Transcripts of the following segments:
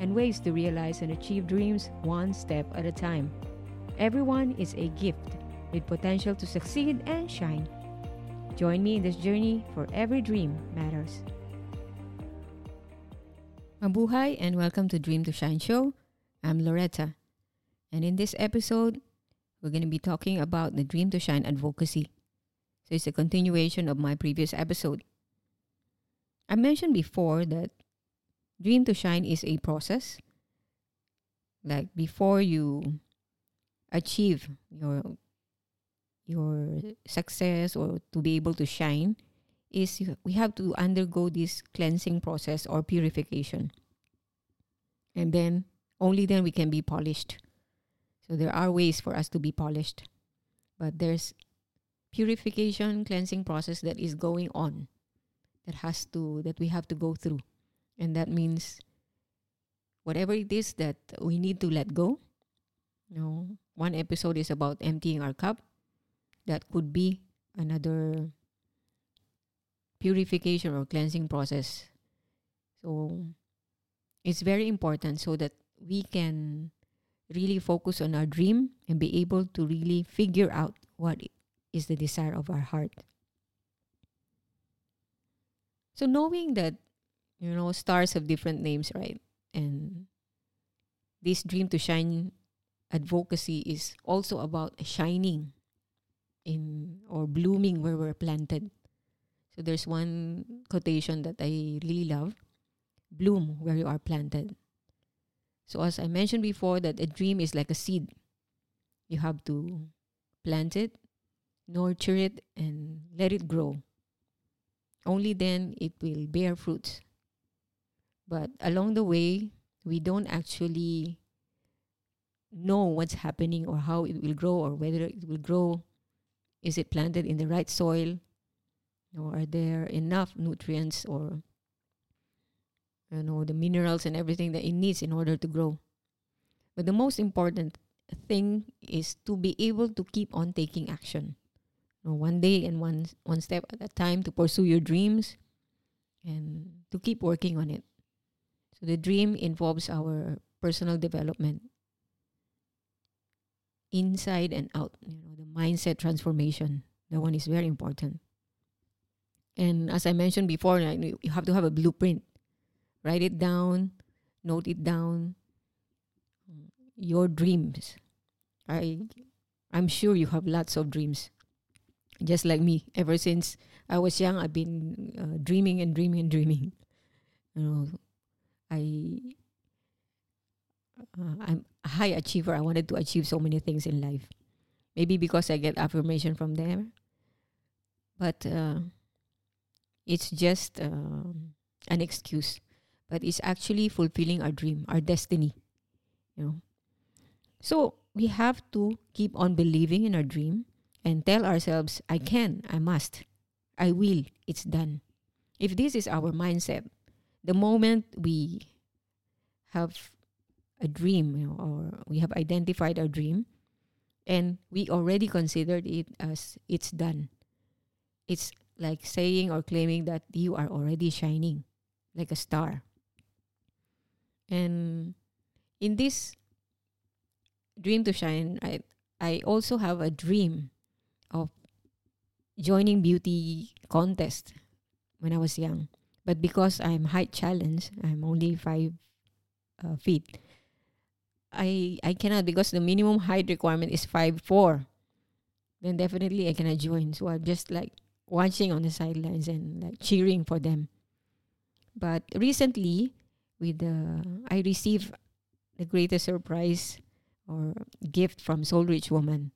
and ways to realize and achieve dreams one step at a time. Everyone is a gift with potential to succeed and shine. Join me in this journey for every dream matters. Mabuhay and welcome to Dream to Shine show. I'm Loretta. And in this episode, we're going to be talking about the Dream to Shine advocacy. So it's a continuation of my previous episode. I mentioned before that Dream to Shine is a process. Like before you achieve your your success or to be able to shine is we have to undergo this cleansing process or purification. And then only then we can be polished. So there are ways for us to be polished. But there's purification cleansing process that is going on that has to that we have to go through. And that means whatever it is that we need to let go. You know, one episode is about emptying our cup. That could be another purification or cleansing process. So it's very important so that we can really focus on our dream and be able to really figure out what is the desire of our heart. So knowing that you know stars have different names, right? And this dream to shine advocacy is also about shining in or blooming where we're planted. So there's one quotation that I really love. Bloom where you are planted. So as I mentioned before that a dream is like a seed. You have to plant it, nurture it and let it grow. Only then it will bear fruits. But along the way, we don't actually know what's happening or how it will grow or whether it will grow. Is it planted in the right soil? Or are there enough nutrients or you know the minerals and everything that it needs in order to grow? But the most important thing is to be able to keep on taking action. You know, one day and one one step at a time to pursue your dreams and to keep working on it. So the dream involves our personal development inside and out, you know, the mindset transformation. That one is very important. And as I mentioned before, you have to have a blueprint. Write it down, note it down. Your dreams. I I'm sure you have lots of dreams. Just like me, ever since I was young, I've been uh, dreaming and dreaming and dreaming. You know, I uh, I'm a high achiever. I wanted to achieve so many things in life. Maybe because I get affirmation from them, but uh, it's just uh, an excuse. But it's actually fulfilling our dream, our destiny. You know, so we have to keep on believing in our dream and tell ourselves, "I can, I must, I will. It's done." If this is our mindset, the moment we have a dream you know, or we have identified our dream and we already considered it as it's done. It's like saying or claiming that you are already shining like a star. And in this dream to shine i i also have a dream of joining beauty contest when i was young but because i'm height challenged i'm only five uh, feet I I cannot because the minimum height requirement is five four. Then definitely I cannot join. So I'm just like watching on the sidelines and like cheering for them. But recently, with the I received the greatest surprise or gift from Soul Rich Woman,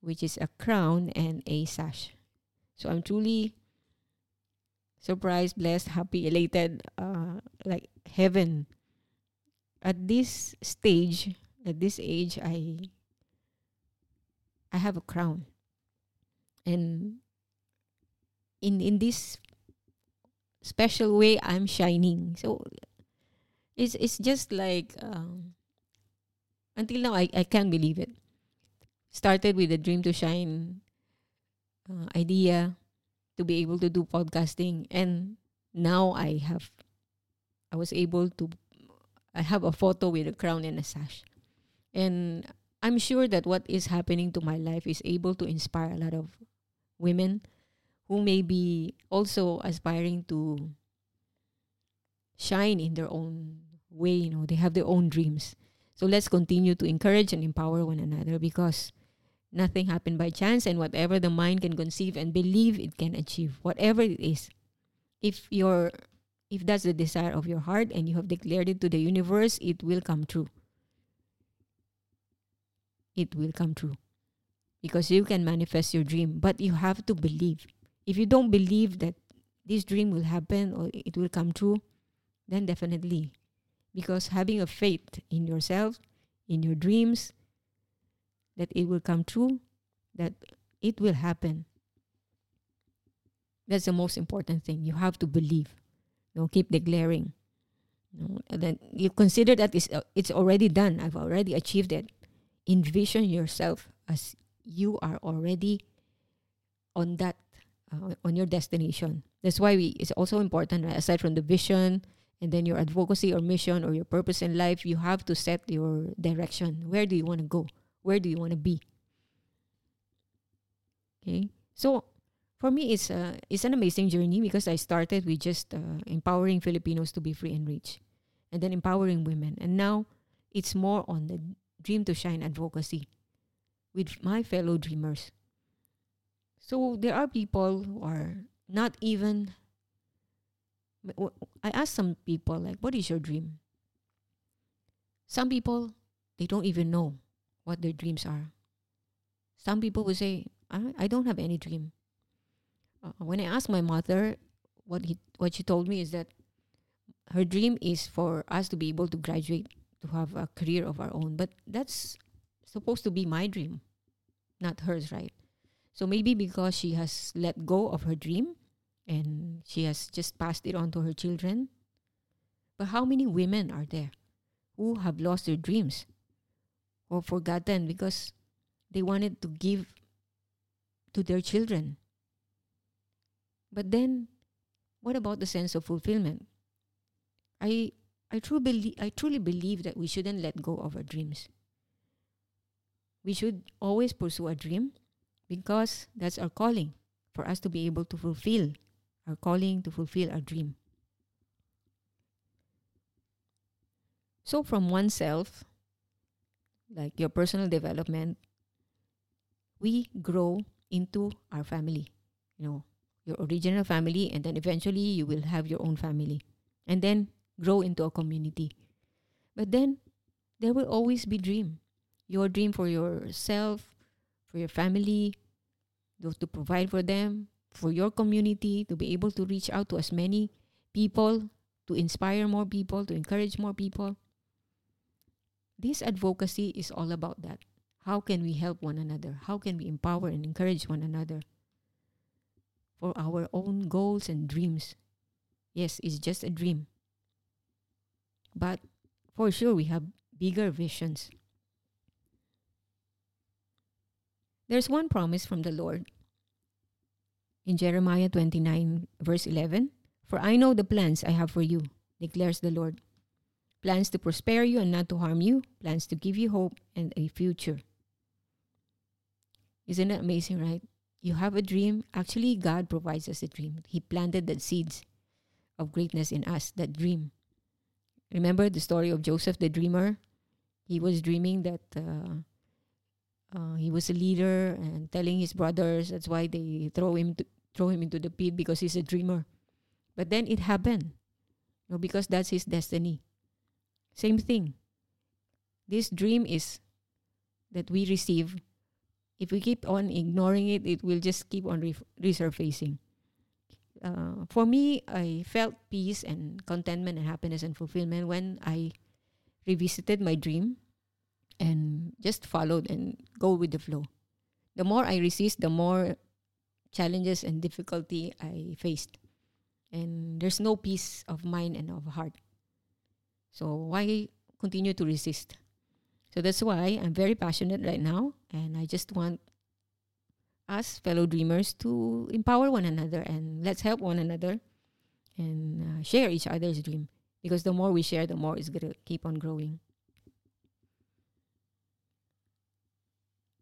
which is a crown and a sash. So I'm truly surprised, blessed, happy, elated, uh, like heaven at this stage, at this age, I I have a crown. And in in this special way I'm shining. So it's it's just like um, until now I, I can't believe it. Started with a dream to shine uh, idea to be able to do podcasting and now I have I was able to I have a photo with a crown and a sash. And I'm sure that what is happening to my life is able to inspire a lot of women who may be also aspiring to shine in their own way, you know, they have their own dreams. So let's continue to encourage and empower one another because nothing happened by chance and whatever the mind can conceive and believe it can achieve, whatever it is. If you're if that's the desire of your heart and you have declared it to the universe, it will come true. It will come true. Because you can manifest your dream, but you have to believe. If you don't believe that this dream will happen or it will come true, then definitely. Because having a faith in yourself, in your dreams, that it will come true, that it will happen. That's the most important thing. You have to believe. You know, keep declaring. You then you consider that it's, uh, it's already done. I've already achieved it. Envision yourself as you are already on that uh, on your destination. That's why we, it's also important, right? aside from the vision and then your advocacy or mission or your purpose in life, you have to set your direction. Where do you want to go? Where do you want to be? Okay, so for me, it's a it's an amazing journey because I started with just uh, empowering Filipinos to be free and rich, and then empowering women, and now it's more on the dream to shine advocacy with my fellow dreamers. So there are people who are not even. I ask some people like, "What is your dream?" Some people they don't even know what their dreams are. Some people will say, "I, I don't have any dream." Uh, when I asked my mother, what he what she told me is that her dream is for us to be able to graduate to have a career of our own. But that's supposed to be my dream, not hers, right? So maybe because she has let go of her dream and she has just passed it on to her children. But how many women are there who have lost their dreams or forgotten because they wanted to give to their children? But then, what about the sense of fulfillment? I I truly believe I truly believe that we shouldn't let go of our dreams. We should always pursue a dream because that's our calling for us to be able to fulfill our calling to fulfill our dream. So, from oneself, like your personal development, we grow into our family, you know, your original family, and then eventually you will have your own family, and then grow into a community. But then there will always be dream. Your dream for yourself, for your family, to provide for them, for your community, to be able to reach out to as many people, to inspire more people, to encourage more people. This advocacy is all about that. How can we help one another? How can we empower and encourage one another for our own goals and dreams? Yes, it's just a dream. But for sure, we have bigger visions. There's one promise from the Lord in Jeremiah 29, verse 11 For I know the plans I have for you, declares the Lord. Plans to prosper you and not to harm you, plans to give you hope and a future. Isn't that amazing, right? You have a dream. Actually, God provides us a dream. He planted the seeds of greatness in us, that dream. Remember the story of Joseph the dreamer? He was dreaming that uh, uh, he was a leader and telling his brothers that's why they throw him to, throw him into the pit because he's a dreamer. But then it happened. You know, because that's his destiny. Same thing. This dream is that we receive. If we keep on ignoring it, it will just keep on re- resurfacing. Uh, for me, I felt peace and contentment and happiness and fulfillment when I revisited my dream and just followed and go with the flow. the more I resist, the more challenges and difficulty I faced. And there's no peace of mind and of heart. So why continue to resist? So that's why I'm very passionate right now. And I just want us, fellow dreamers, to empower one another and let's help one another and uh, share each other's dream. Because the more we share, the more it's to keep on growing.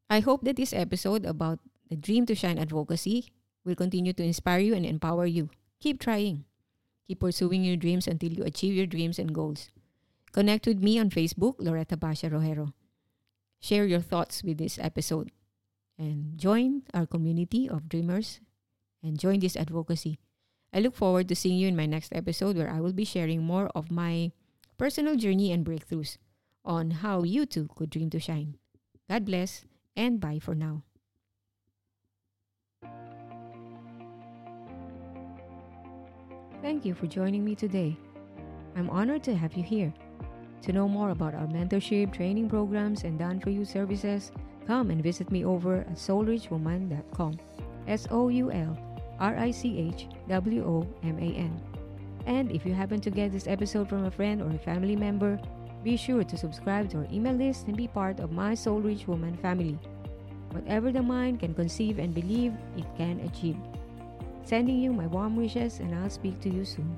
I hope that this episode about the Dream to Shine advocacy will continue to inspire you and empower you. Keep trying. Keep pursuing your dreams until you achieve your dreams and goals. Connect with me on Facebook, Loretta Basha Rojero. Share your thoughts with this episode and join our community of dreamers and join this advocacy. I look forward to seeing you in my next episode where I will be sharing more of my personal journey and breakthroughs on how you too could dream to shine. God bless and bye for now. Thank you for joining me today. I'm honored to have you here. To know more about our mentorship, training programs, and done for you services, come and visit me over at soulrichwoman.com. S O U L R I C H W O M A N. And if you happen to get this episode from a friend or a family member, be sure to subscribe to our email list and be part of my Soul Rich Woman family. Whatever the mind can conceive and believe, it can achieve. Sending you my warm wishes, and I'll speak to you soon.